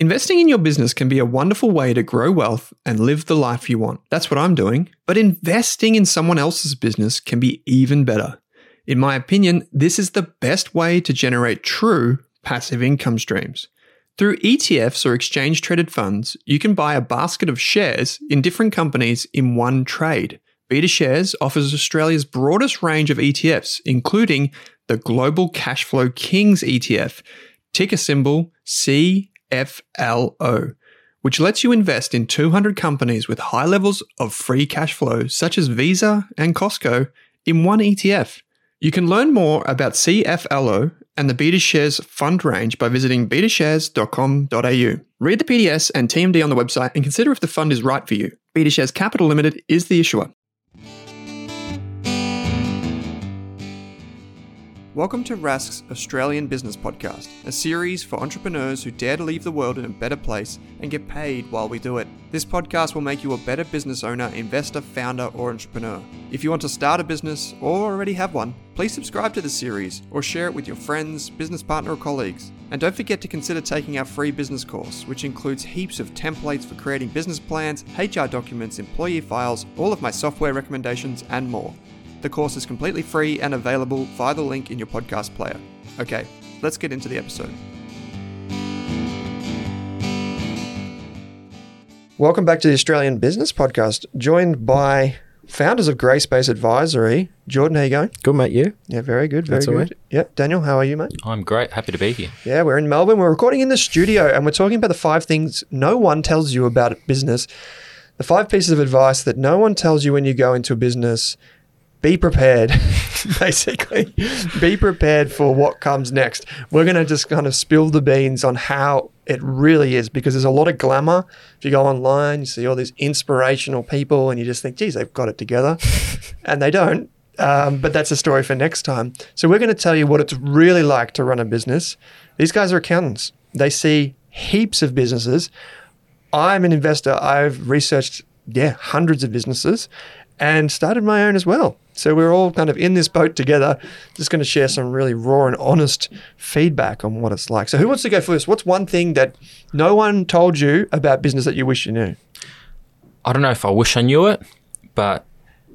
Investing in your business can be a wonderful way to grow wealth and live the life you want. That's what I'm doing. But investing in someone else's business can be even better. In my opinion, this is the best way to generate true passive income streams. Through ETFs or exchange traded funds, you can buy a basket of shares in different companies in one trade. BetaShares offers Australia's broadest range of ETFs, including the Global Cashflow Kings ETF, ticker symbol CFLO, which lets you invest in 200 companies with high levels of free cash flow, such as Visa and Costco, in one ETF. You can learn more about CFLO and the BetaShares fund range by visiting betashares.com.au. Read the PDS and TMD on the website and consider if the fund is right for you. BetaShares Capital Limited is the issuer. Welcome to Rask's Australian Business Podcast, a series for entrepreneurs who dare to leave the world in a better place and get paid while we do it. This podcast will make you a better business owner, investor, founder, or entrepreneur. If you want to start a business or already have one, please subscribe to the series or share it with your friends, business partner, or colleagues. And don't forget to consider taking our free business course, which includes heaps of templates for creating business plans, HR documents, employee files, all of my software recommendations, and more. The course is completely free and available via the link in your podcast player. Okay, let's get into the episode. Welcome back to the Australian Business Podcast, joined by founders of Grayspace Advisory. Jordan, how you going? Good, mate. You? Yeah, very good, very That's good. right. Yep, Daniel, how are you, mate? I'm great. Happy to be here. Yeah, we're in Melbourne. We're recording in the studio and we're talking about the five things no one tells you about business. The five pieces of advice that no one tells you when you go into a business. Be prepared, basically. Be prepared for what comes next. We're going to just kind of spill the beans on how it really is because there's a lot of glamour. If you go online, you see all these inspirational people and you just think, geez, they've got it together. and they don't. Um, but that's a story for next time. So we're going to tell you what it's really like to run a business. These guys are accountants. They see heaps of businesses. I'm an investor. I've researched, yeah, hundreds of businesses and started my own as well. So we're all kind of in this boat together, just going to share some really raw and honest feedback on what it's like. So who wants to go first? What's one thing that no one told you about business that you wish you knew? I don't know if I wish I knew it, but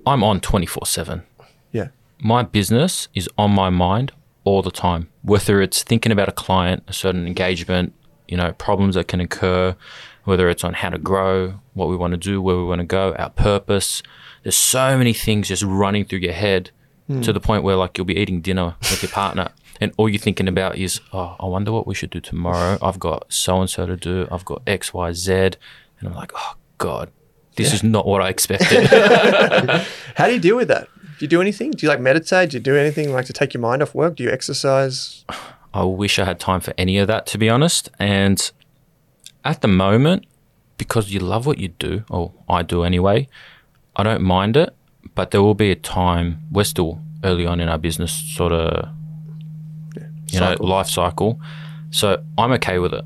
I'm on 24 7. Yeah. My business is on my mind all the time, whether it's thinking about a client, a certain engagement, you know, problems that can occur, whether it's on how to grow, what we want to do, where we want to go, our purpose. There's so many things just running through your head to hmm. the point where like you'll be eating dinner with your partner and all you're thinking about is, oh, I wonder what we should do tomorrow. I've got so and so to do. I've got X, Y, Z. And I'm like, oh God, this is not what I expected. How do you deal with that? Do you do anything? Do you like meditate? Do you do anything like to take your mind off work? Do you exercise? I wish I had time for any of that, to be honest. And at the moment, because you love what you do, or I do anyway, I don't mind it. But there will be a time, we're still early on in our business sort of, you know, life cycle. So I'm okay with it.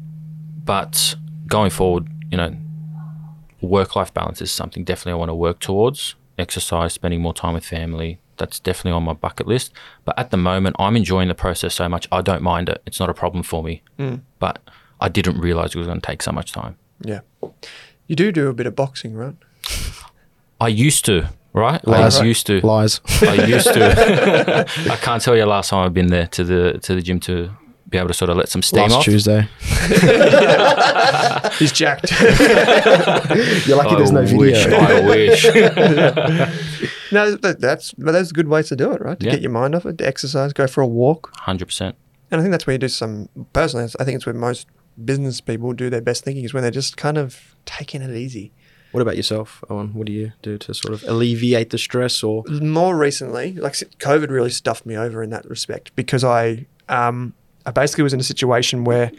But going forward, you know, work life balance is something definitely I want to work towards. Exercise, spending more time with family, that's definitely on my bucket list. But at the moment, I'm enjoying the process so much, I don't mind it. It's not a problem for me. Hmm. But I didn't realize it was going to take so much time. Yeah. You do do a bit of boxing, right? I used to, right? Lies. I Lies. used to. Lies. I used to. I can't tell you the last time I've been there to the to the gym to be able to sort of let some steam Last off. Tuesday. He's jacked. You're lucky there's no I video. wish, I wish. no, but that's but those are good ways to do it, right? To Yeah. get your mind off it, to exercise, go for a walk. Hundred percent. And I think that's where you do some personally. I think it's where most business people do their best thinking is when they're just kind of taking it easy. What about yourself, Owen? What do you do to sort of alleviate the stress or More recently, like COVID really stuffed me over in that respect because I um I basically was in a situation where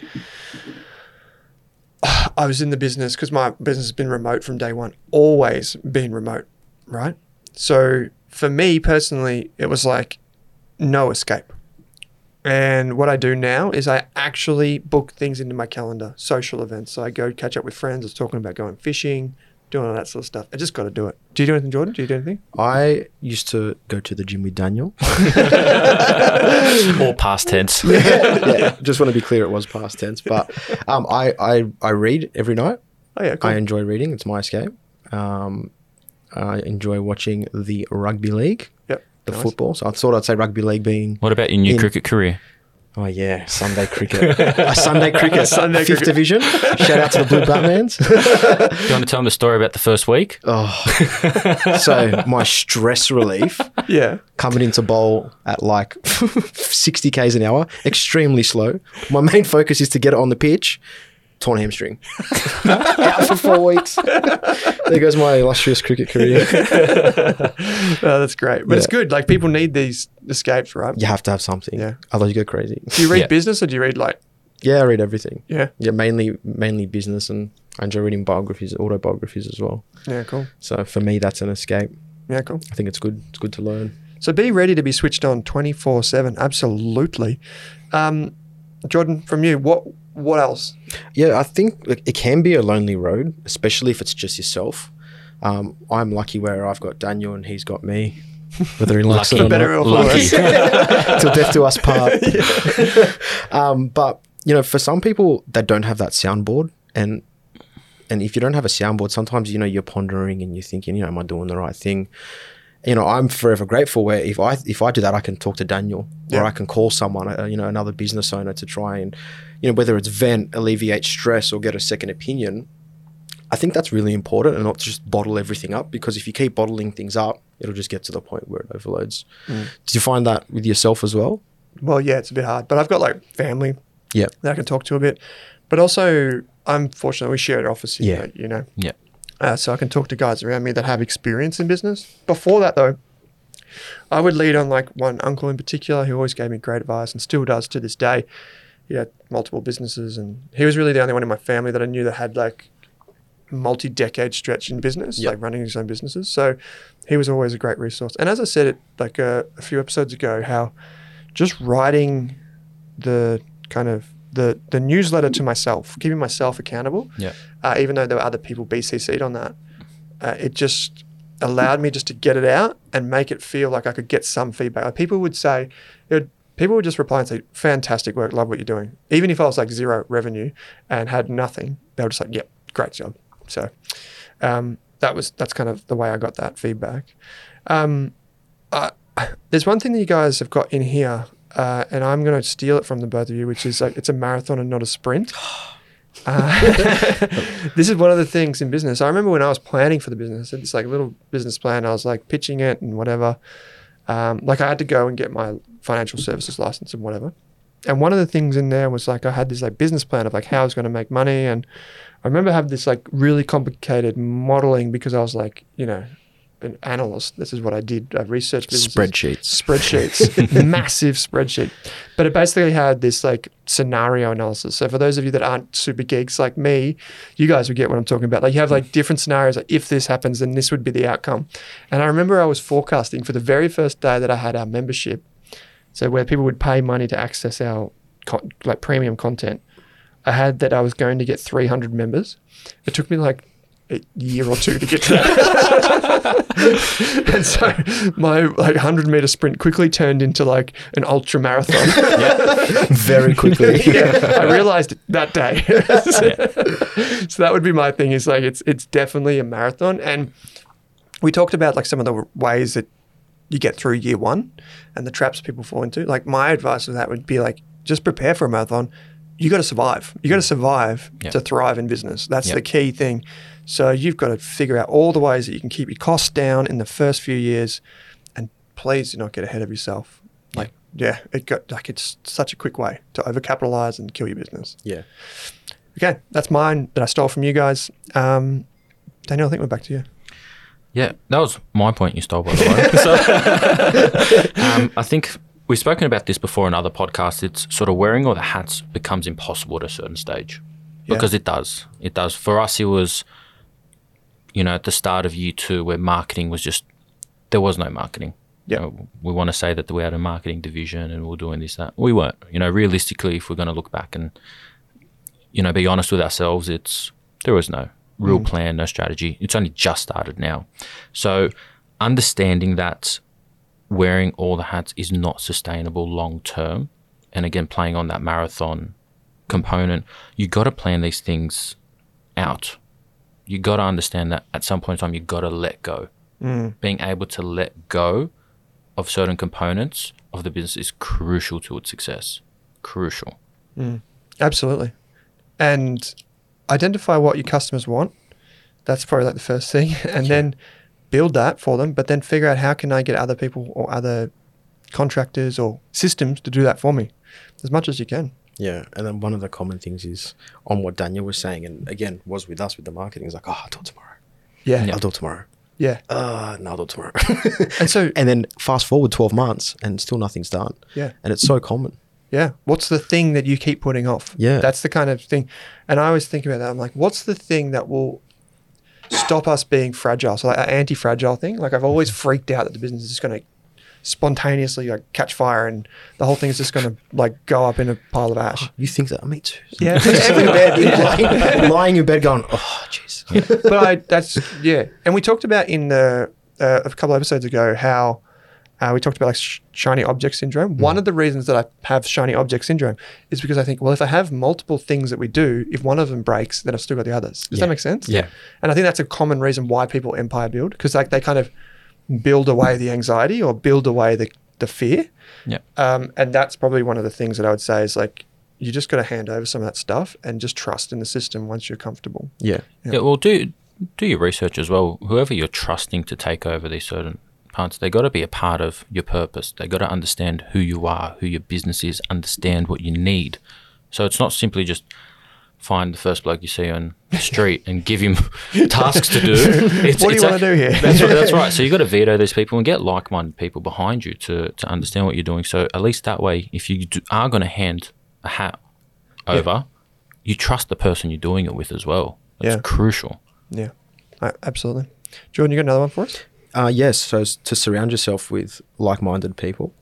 I was in the business because my business has been remote from day one, always been remote, right? So for me personally, it was like no escape. And what I do now is I actually book things into my calendar, social events. So I go catch up with friends. I was talking about going fishing, doing all that sort of stuff. I just got to do it. Do you do anything, Jordan? Do you do anything? I used to go to the gym with Daniel. All past tense. yeah, just want to be clear, it was past tense. But um, I, I I read every night. Oh yeah, cool. I enjoy reading. It's my escape. Um, I enjoy watching the rugby league, yep. the Nice. football. So I thought I'd say rugby league being What about your new In- cricket career? Oh yeah Sunday cricket, a Sunday cricket, Sunday fifth cricket. division. Shout out to the Blue Batmans. Do you want to tell them the story about the first week? Oh, so my stress relief Yeah. coming into bowl at like 60 k's an hour, extremely slow. My main focus is to get it on the pitch. Torn hamstring. Out for four weeks. There goes my illustrious cricket career. Oh, that's great. But it's good. Like people need these escapes, right? You have to have something. Yeah. Otherwise, you go crazy. Do you read Yeah. business or do you read like Yeah, I read everything. yeah? Yeah, mainly mainly business, and I enjoy reading biographies, autobiographies as well. Yeah, cool. So for me, that's an escape. Yeah, cool. I think it's good. It's good to learn. So be ready to be switched on 24/7. Absolutely. Um, Jordan, from you, what what else? Yeah, I think it can be a lonely road, especially if it's just yourself. Um, I'm lucky where I've got Daniel and he's got me. Whether he likes it or Better not. or Lucky. till death do us part. um, but you know, for some people, they don't have that soundboard, and and if you don't have a soundboard, sometimes you know you're pondering and you're thinking, you know, am I doing the right thing? You know, I'm forever grateful where if I if I do that, I can talk to Daniel Yeah. or I can call someone, uh, you know, another business owner to try and, you know, whether it's vent, alleviate stress, or get a second opinion. I think that's really important and not just bottle everything up because if you keep bottling things up, it'll just get to the point where it overloads. Mm. Do you find that with yourself as well? Well, yeah, it's a bit hard, but I've got like family Yeah. that I can talk to a bit. But also, I'm fortunate we share an office here, Yeah. you know. Yeah. Uh, so I can talk to guys around me that have experience in business. Before that, though, I would lead on like one uncle in particular who always gave me great advice and still does to this day. He had multiple businesses, and he was really the only one in my family that I knew that had like multi-decade stretch in business, Yep. like running his own businesses. So he was always a great resource. And as I said it like a, a few episodes ago, how just writing the kind of the the newsletter to myself, keeping myself accountable, Yeah. uh, even though there were other people BCC'd on that, uh, it just allowed me just to get it out and make it feel like I could get some feedback. Like people would say, it would, people would just reply and say, "Fantastic work, love what you're doing." Even if I was like zero revenue and had nothing, they were just like, "Yep, great job." So um, that was that's kind of the way I got that feedback. Um, uh, there's one thing that you guys have got in here, uh, and I'm going to steal it from the both of you, which is like it's a marathon and not a sprint. Uh, this is one of the things in business. I remember when I was planning for the business, it's like a little business plan. I was like pitching it and whatever. Um, like I had to go and get my financial services license and whatever. And one of the things in there was like I had this like business plan of like how I was going to make money, and I remember having this like really complicated modeling because I was like, you know, an analyst. This is what I did. I researched businesses Spreadsheets. spreadsheets, massive spreadsheet. But it basically had this like scenario analysis. So for those of you that aren't super geeks like me, you guys would get what I'm talking about. Like you have like different scenarios. Like if this happens, then this would be the outcome. And I remember I was forecasting for the very first day that I had our membership. So where people would pay money to access our con- like premium content. I had that I was going to get 300 members. It took me like a year or two to get to that. and so my like 100 meter sprint quickly turned into like an ultra marathon. Very quickly. yeah, I realized it that day. so that would be my thing is like it's it's definitely a marathon and we talked about like some of the ways that you get through year 1 and the traps people fall into. Like my advice for that would be like just prepare for a marathon. You got to survive. You got to survive Yeah. to thrive in business. That's the key thing. So you've got to figure out all the ways that you can keep your costs down in the first few years, and please do not get ahead of yourself. Like, yeah, it got like it's such a quick way to overcapitalize and kill your business. Yeah. Okay, that's mine that I stole from you guys. Um, Daniel, I think we're back to you. Yeah, that was my point you stole, by the way. So, um, I think we've spoken about this before in other podcasts. It's sort of wearing all the hats becomes impossible at a certain stage Yeah. because it does. It does. For us, it was, you know, at the start of year two where marketing was just, there was no marketing. You Yeah. know, we want to say that we had a marketing division and we we're doing this, that. We weren't. You know, realistically, if we're going to look back and, you know, be honest with ourselves, it's, there was no. Real mm. plan, no strategy. It's only just started now. So understanding that wearing all the hats is not sustainable long term, and again playing on that marathon component, you got to plan these things out. You got to understand that at some point in time you got to let go. Mm. Being able to let go of certain components of the business is crucial to its success. Crucial. Mm. Absolutely. And identify what your customers want. That's probably like the first thing. And then build that for them, but then figure out how can I get other people or other contractors or systems to do that for me as much as you can. Yeah, and then one of the common things is on what Daniel was saying, and again was with us with the marketing. Is like, oh, I'll do it tomorrow. Yeah. Yeah. I'll do it tomorrow. Yeah. Uh, no, I'll do it tomorrow. And so, and then fast forward twelve months, and still nothing's done. yeah. And it's so common. Yeah. What's the thing that you keep putting off? Yeah. That's the kind of thing. And I always think about that. I'm like, what's the thing that will stop us being fragile? So, like, an anti fragile thing. Like, I've always freaked out that the business is just going to spontaneously like catch fire and the whole thing is just going to like go up in a pile of ash. You think that? Me too. Yeah. Every bed, lying, lying in bed, going, oh, jeez. but I, that's yeah. And we talked about in the uh, a couple episodes ago how uh, we talked about like sh- shiny object syndrome. One of the reasons that I have shiny object syndrome is because I think, well, if I have multiple things that we do, if one of them breaks, then I've still got the others. Does Yeah. that make sense? Yeah. And I think that's a common reason why people empire build because like they kind of build away the anxiety or build away the the fear. Yeah. Um, and that's probably one of the things that I would say is like you just got to hand over some of that stuff and just trust in the system once you're comfortable. Yeah. Yeah. Yeah. well, do do your research as well. Whoever you're trusting to take over these certain parts, they got to be a part of your purpose. They got to understand who you are, who your business is, understand what you need. So it's not simply just find the first bloke you see on the street and give him tasks to do. It's, What do you wanna do here? That's right, that's right. So you've got to veto these people and get like-minded people behind you to to understand what you're doing. So at least that way, if you do, are going to hand a hat over, you trust the person you're doing it with as well. That's Yeah. crucial. Yeah, I, absolutely. Jordan, you got another one for us? Uh, yes, so to surround yourself with like-minded people,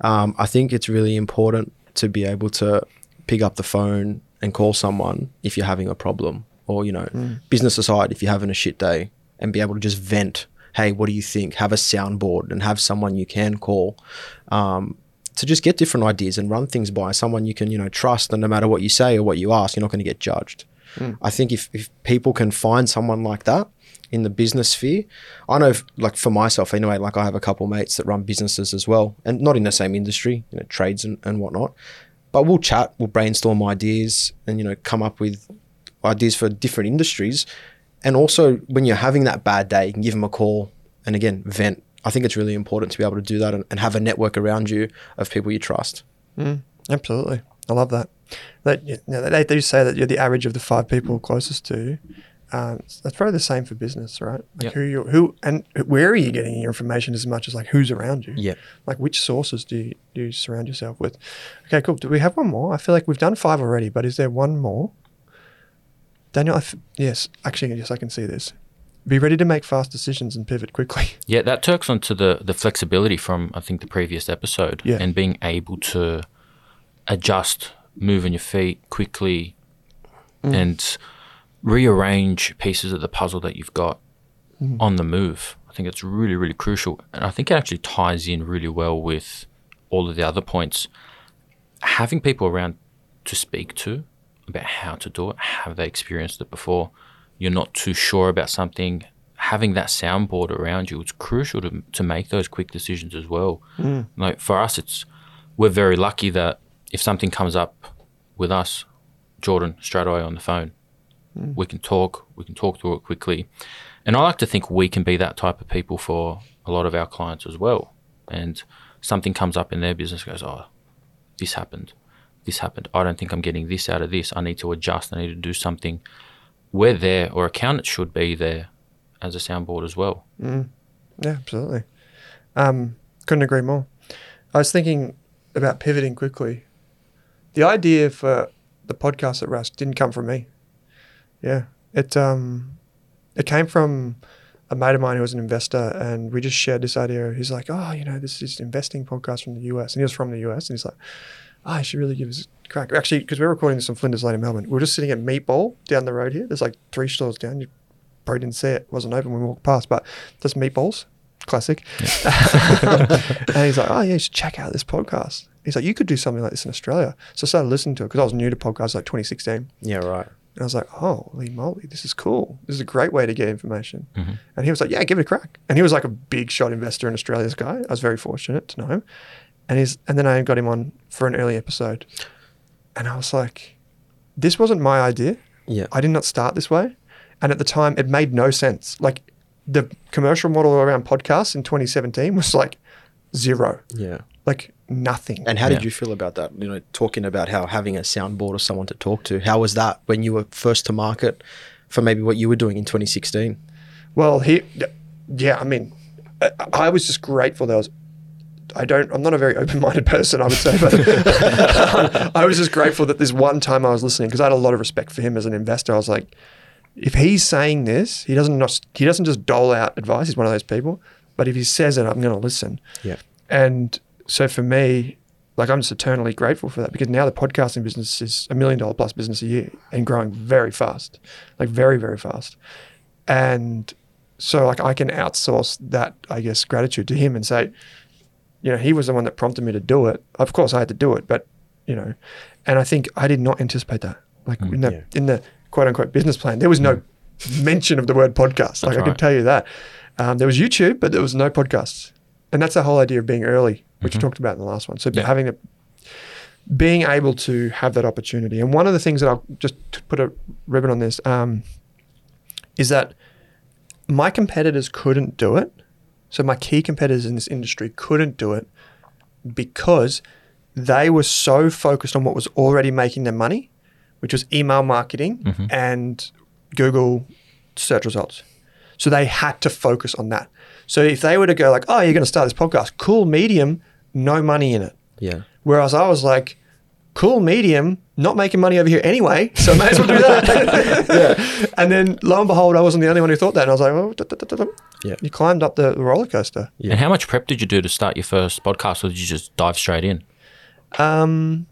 um, I think it's really important to be able to pick up the phone and call someone if you're having a problem, or you know, business aside, if you're having a shit day, and be able to just vent. Hey, what do you think? Have a soundboard and have someone you can call um, to just get different ideas and run things by someone you can you know trust. And no matter what you say or what you ask, you're not going to get judged. I think if, if people can find someone like that in the business sphere, I know, like for myself anyway, like I have a couple mates that run businesses as well, and not in the same industry, you know, trades and, and whatnot. But we'll chat, we'll brainstorm ideas, and you know, come up with ideas for different industries. And also, when you're having that bad day, you can give them a call and again vent. I think it's really important to be able to do that and, and have a network around you of people you trust. Mm, absolutely. I love that. That you know, they do say that you're the average of the five people closest to you. Um, that's probably the same for business, right? Like Yep. who you who and where are you getting your information as much as like who's around you? Yeah. Like which sources do you, do you surround yourself with? Okay, cool. Do we have one more? I feel like we've done five already, but is there one more? Daniel, I f- yes, actually, yes, I can see this. Be ready to make fast decisions and pivot quickly. Yeah, that turks onto the the flexibility from I think the previous episode, Yeah. and being able to adjust, move on your feet quickly, and rearrange pieces of the puzzle that you've got mm-hmm. on the move. I think it's really really crucial, and I think it actually ties in really well with all of the other points. Having people around to speak to about how to do it, have they experienced it before? You're not too sure about something. Having that soundboard around you, it's crucial to, to make those quick decisions as well. Mm. Like for us, it's we're very lucky that if something comes up with us, Jordan, straight away on the phone, we can talk. We can talk through it quickly, and I like to think we can be that type of people for a lot of our clients as well. And something comes up in their business, goes, oh, this happened, this happened. I don't think I'm getting this out of this. I need to adjust. I need to do something. We're there, or accountants should be there as a soundboard as well. Yeah, absolutely. Um, couldn't agree more. I was thinking about pivoting quickly. The idea for the podcast at Rask didn't come from me. Yeah, it um, it came from a mate of mine who was an investor, and we just shared this idea. He's like, "Oh, you know, this is investing podcast from the US," and he was from the US, and he's like, oh, I should really give this a crack. Actually, because we're recording this in Flinders Lane in Melbourne, we we're just sitting at Meatball down the road here. There's like three stores down. You probably didn't see it. It wasn't open when we walked past, but there's Meatballs. Classic. and he's like, oh, yeah, you should check out this podcast. He's like, you could do something like this in Australia. So I started listening to it because I was new to podcasts like 2016. Yeah, right. And I was like, holy moly, this is cool. This is a great way to get information. Mm-hmm. And he was like, yeah, give it a crack. And he was like a big shot investor in Australia's guy. I was very fortunate to know him. And he's, and then I got him on for an early episode. And I was like, this wasn't my idea. Yeah. I did not start this way. And at the time, it made no sense. Like the commercial model around podcasts in 2017 was like zero, yeah. like nothing. And how did you feel about that? You know, talking about how having a soundboard or someone to talk to. How was that when you were first to market for maybe what you were doing in 2016? Well, he, yeah, I mean, I, I was just grateful that I was. I don't. I'm not a very open-minded person, I would say, but I was just grateful that this one time I was listening because I had a lot of respect for him as an investor. I was like, if he's saying this, he doesn't not, he doesn't just dole out advice. He's one of those people. But if he says it, I'm going to listen. Yeah. And so for me, like I'm just eternally grateful for that because now the podcasting business is a million dollar plus business a year and growing very fast, like very, very fast. And so like I can outsource that, I guess, gratitude to him and say, you know, he was the one that prompted me to do it. Of course I had to do it, but you know, and I think I did not anticipate that. Like in the yeah. in the quote unquote business plan, there was no mention of the word podcast. Like I can tell you that. Um, there was YouTube, but there was no podcasts. And that's the whole idea of being early, which we talked about in the last one. So Yeah. having a being able to have that opportunity. And one of the things that I'll just put a ribbon on this um, is that my competitors couldn't do it. So my key competitors in this industry couldn't do it because they were so focused on what was already making them money, which was email marketing and Google search results. So they had to focus on that. So if they were to go like, "Oh, you're going to start this podcast, cool medium, no money in it," Yeah. Whereas I was like, cool medium, not making money over here anyway, so I may as well do that. yeah. And then lo and behold, I wasn't the only one who thought that. And I was like, oh, da, da, da, da, da. Yeah. You climbed up the roller coaster. Yeah. And how much prep did you do to start your first podcast, or did you just dive straight in? Um,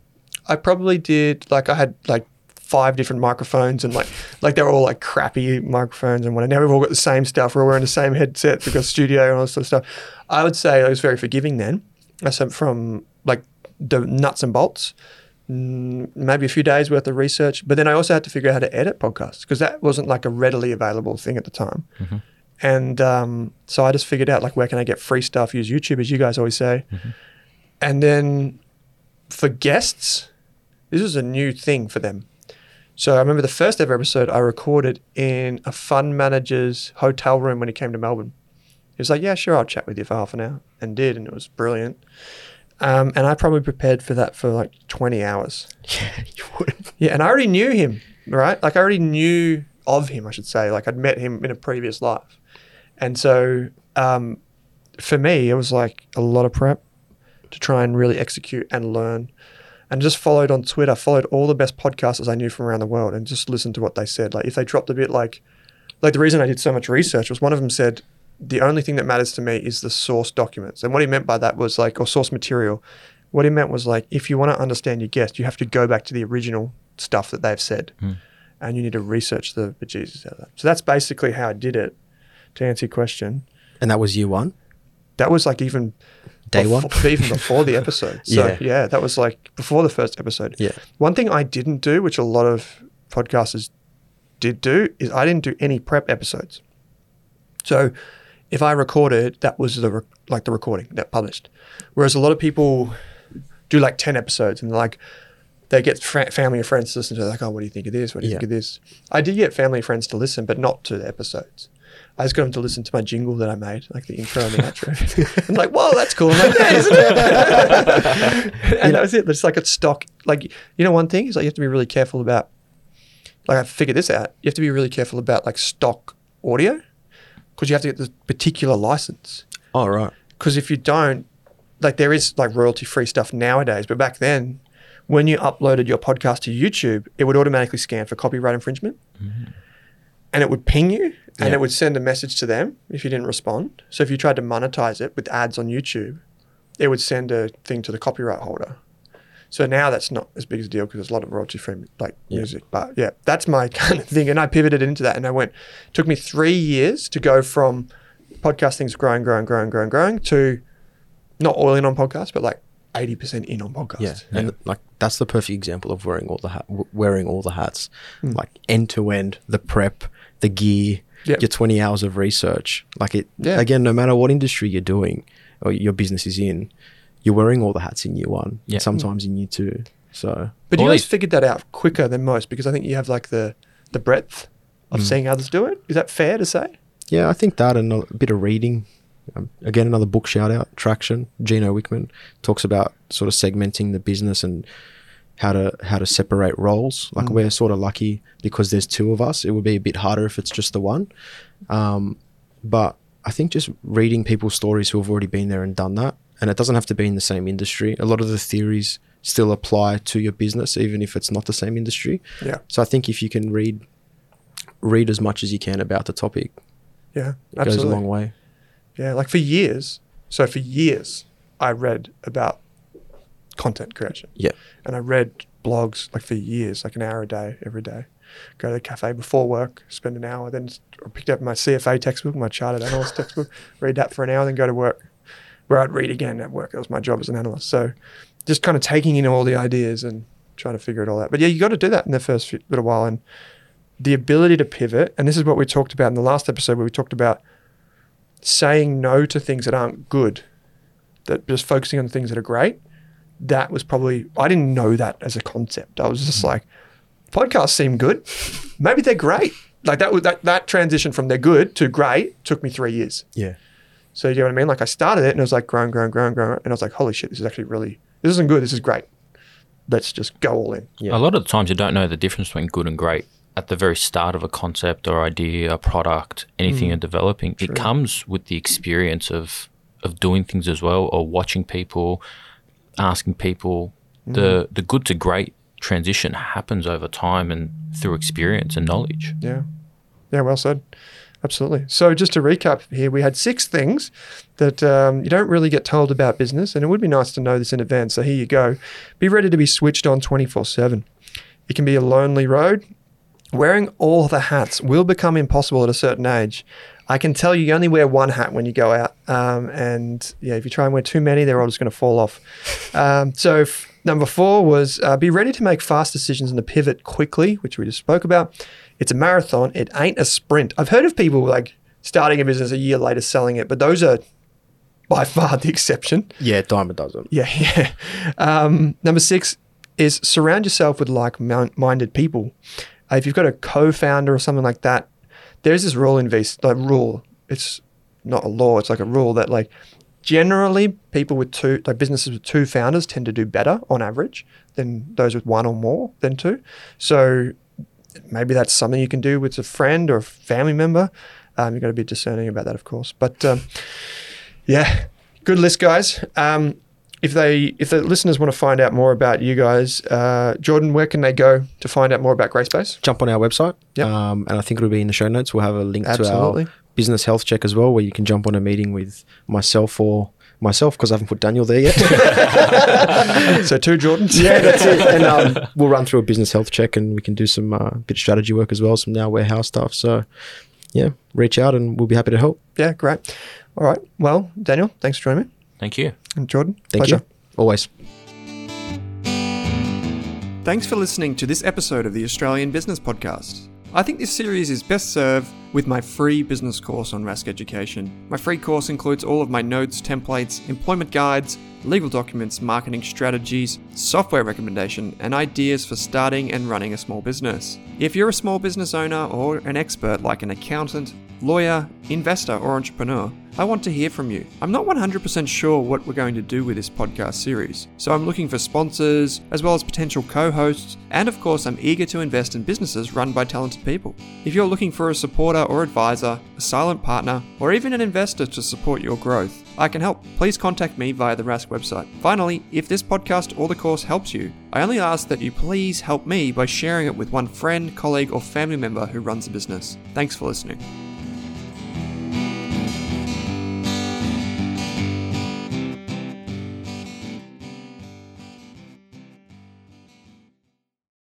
I probably did like I had like five different microphones and like like they were all like crappy microphones and whatnot. Now we've all got the same stuff. We're all wearing the same headsets. We've got studio and all this sort of stuff. I would say I was very forgiving then. I said from like the nuts and bolts. mm, Maybe a few days worth of research, but then I also had to figure out how to edit podcasts because that wasn't like a readily available thing at the time. And um, so I just figured out like where can I get free stuff? Use YouTube, as you guys always say. And then for guests, this was a new thing for them. So I remember the first ever episode I recorded in a fund manager's hotel room when he came to Melbourne. He was like, "Yeah, sure, I'll chat with you for half an hour," and did, and it was brilliant. Um, and I probably prepared for that for like twenty hours. Yeah, you would. Yeah, and I already knew him, right? Like I already knew of him, I should say. Like I'd met him in a previous life, and so um, for me, it was like a lot of prep to try and really execute and learn. And just followed on Twitter, followed all the best podcasters I knew from around the world, and just listened to what they said. Like if they dropped a bit, like like the reason I did so much research was one of them said the only thing that matters to me is the source documents, and what he meant by that was like or source material. What he meant was like if you want to understand your guest, you have to go back to the original stuff that they've said, hmm. and you need to research the bejesus out of that. So that's basically how I did it. To answer your question, And that was year one? That was like even Day one? even before the episode. So Yeah. yeah. that was like before the first episode. Yeah. One thing I didn't do, which a lot of podcasters did do, is I didn't do any prep episodes. So if I recorded, that was the re- like the recording that published. Whereas a lot of people do like ten episodes and like they get fr- family and friends to listen to. it, Like, oh, what do you think of this? What do you Yeah. think of this? I did get family and friends to listen, but not to the episodes. I just got them to listen to my jingle that I made, like the intro and the outro. I'm like, whoa, that's cool. I'm like, yeah, isn't it? and that was it. It's like a stock. Like, you know, one thing is like you have to be really careful about. Like I figured this out. You have to be really careful about like stock audio because you have to get the particular license. Oh, right. Because if you don't, like there is like royalty free stuff nowadays, but back then, when you uploaded your podcast to YouTube, it would automatically scan for copyright infringement, mm-hmm. and it would ping you, and Yeah. it would send a message to them if you didn't respond. So if you tried to monetize it with ads on YouTube, it would send a thing to the copyright holder. So now that's not as big as a deal because there's a lot of royalty free like Yeah. music. But yeah, that's my kind of thing. And I pivoted into that and I went, took me three years to go from podcasting's growing, growing, growing, growing, growing to not all in on podcasts, but like 80% in on podcasts. Yeah, and like that's the perfect example of wearing all the hat, w- wearing all the hats, Hmm. like end to end, the prep, the gear, Yep. your twenty hours of research. Like it Yeah. again, no matter what industry you're doing or your business is in, you're wearing all the hats in year one, Yeah. and sometimes in year two. So But you guys these- figured that out quicker than most because I think you have like the, the breadth of Hmm. seeing others do it. Is that fair to say? yeah, I think that and a bit of reading. Um, again, another book shout out, Traction. Gino Wickman talks about sort of segmenting the business and how to how to separate roles. Like we're sort of lucky because there's two of us. It would be a bit harder if it's just the one. Um, but I think just reading people's stories who have already been there and done that, and it doesn't have to be in the same industry. A lot of the theories still apply to your business, even if it's not the same industry. Yeah. So I think if you can read read as much as you can about the topic, Yeah. it goes a Absolutely. long way. Yeah, like for years. So for years, I read about content creation, Yeah. and I read blogs like for years, like an hour a day, every day. Go to the cafe before work, spend an hour, then picked up my CFA textbook, my chartered analyst textbook, read that for an hour, then go to work, where I'd read again at work. That was my job as an analyst. So just kind of taking in all the ideas and trying to figure it all out. But yeah, you got to do that in the first few, little while, and the ability to pivot. And this is what we talked about in the last episode, where we talked about saying no to things that aren't good, that just focusing on things that are great. That was probably I didn't know that as a concept. I was just hmm. like, podcasts seem good, maybe they're great. Like that was that that transition from they're good to great took me three years. Yeah. So you know what I mean? Like I started it and it was like growing, growing, growing, growing, and I was like, holy shit, this is actually really this isn't good. This is great. Let's just go all in. Yeah. A lot of the times you don't know the difference between good and great at the very start of a concept or idea, a product, anything hmm. you're developing. It comes with the experience of of doing things as well, or watching people, asking people. The the good to great transition happens over time and through experience and knowledge. Yeah. Yeah, well said. Absolutely. So, just to recap here, we had six things that um, you don't really get told about business, and it would be nice to know this in advance. So, here you go. Be ready to be switched on 24 7. It can be a lonely road. Wearing all the hats will become impossible at a certain age. I can tell you, you only wear one hat when you go out. Um, and yeah, if you try and wear too many, they're all just going to fall off. Um, so, f- number four was uh, be ready to make fast decisions and to pivot quickly, which we just spoke about. It's a marathon, it ain't a sprint. I've heard of people like starting a business a year later selling it, but those are by far the exception. Yeah, dime a dozen. Yeah, yeah. Um, number six is surround yourself with like-minded people. Uh, if you've got a co-founder or something like that, there's this rule in VC, like rule. It's not a law. It's like a rule that like generally people with two, like businesses with two founders tend to do better on average than those with one or more than two. So maybe that's something you can do with a friend or a family member. Um, you've got to be discerning about that, of course. But um, yeah, good list, guys. Um, if they if the listeners want to find out more about you guys, uh, Jordan, where can they go to find out more about Grayspace? Jump on our website. Yep. Um, and I think it'll be in the show notes. We'll have a link Absolutely. to our business health check as well, where you can jump on a meeting with myself or myself because I haven't put Daniel there yet. so two Jordans. yeah, that's it. And um, we'll run through a business health check and we can do some uh, bit of strategy work as well, some now warehouse stuff. So, yeah, reach out and we'll be happy to help. yeah, great. All right. Well, Daniel, thanks for joining me. Thank you. And Jordan, Thank pleasure. you. Always. Thanks for listening to this episode of the Australian Business Podcast. I think this series is best served with my free business course on Rask Education. My free course includes all of my notes, templates, employment guides, legal documents, marketing strategies, software recommendation, and ideas for starting and running a small business. If you're a small business owner or an expert like an accountant, lawyer, investor, or entrepreneur, I want to hear from you. I'm not 100% sure what we're going to do with this podcast series, so I'm looking for sponsors, as well as potential co hosts, and of course, I'm eager to invest in businesses run by talented people. If you're looking for a supporter or advisor, a silent partner, or even an investor to support your growth, I can help. Please contact me via the Rask website. Finally, if this podcast or the course helps you, I only ask that you please help me by sharing it with one friend, colleague, or family member who runs a business. Thanks for listening.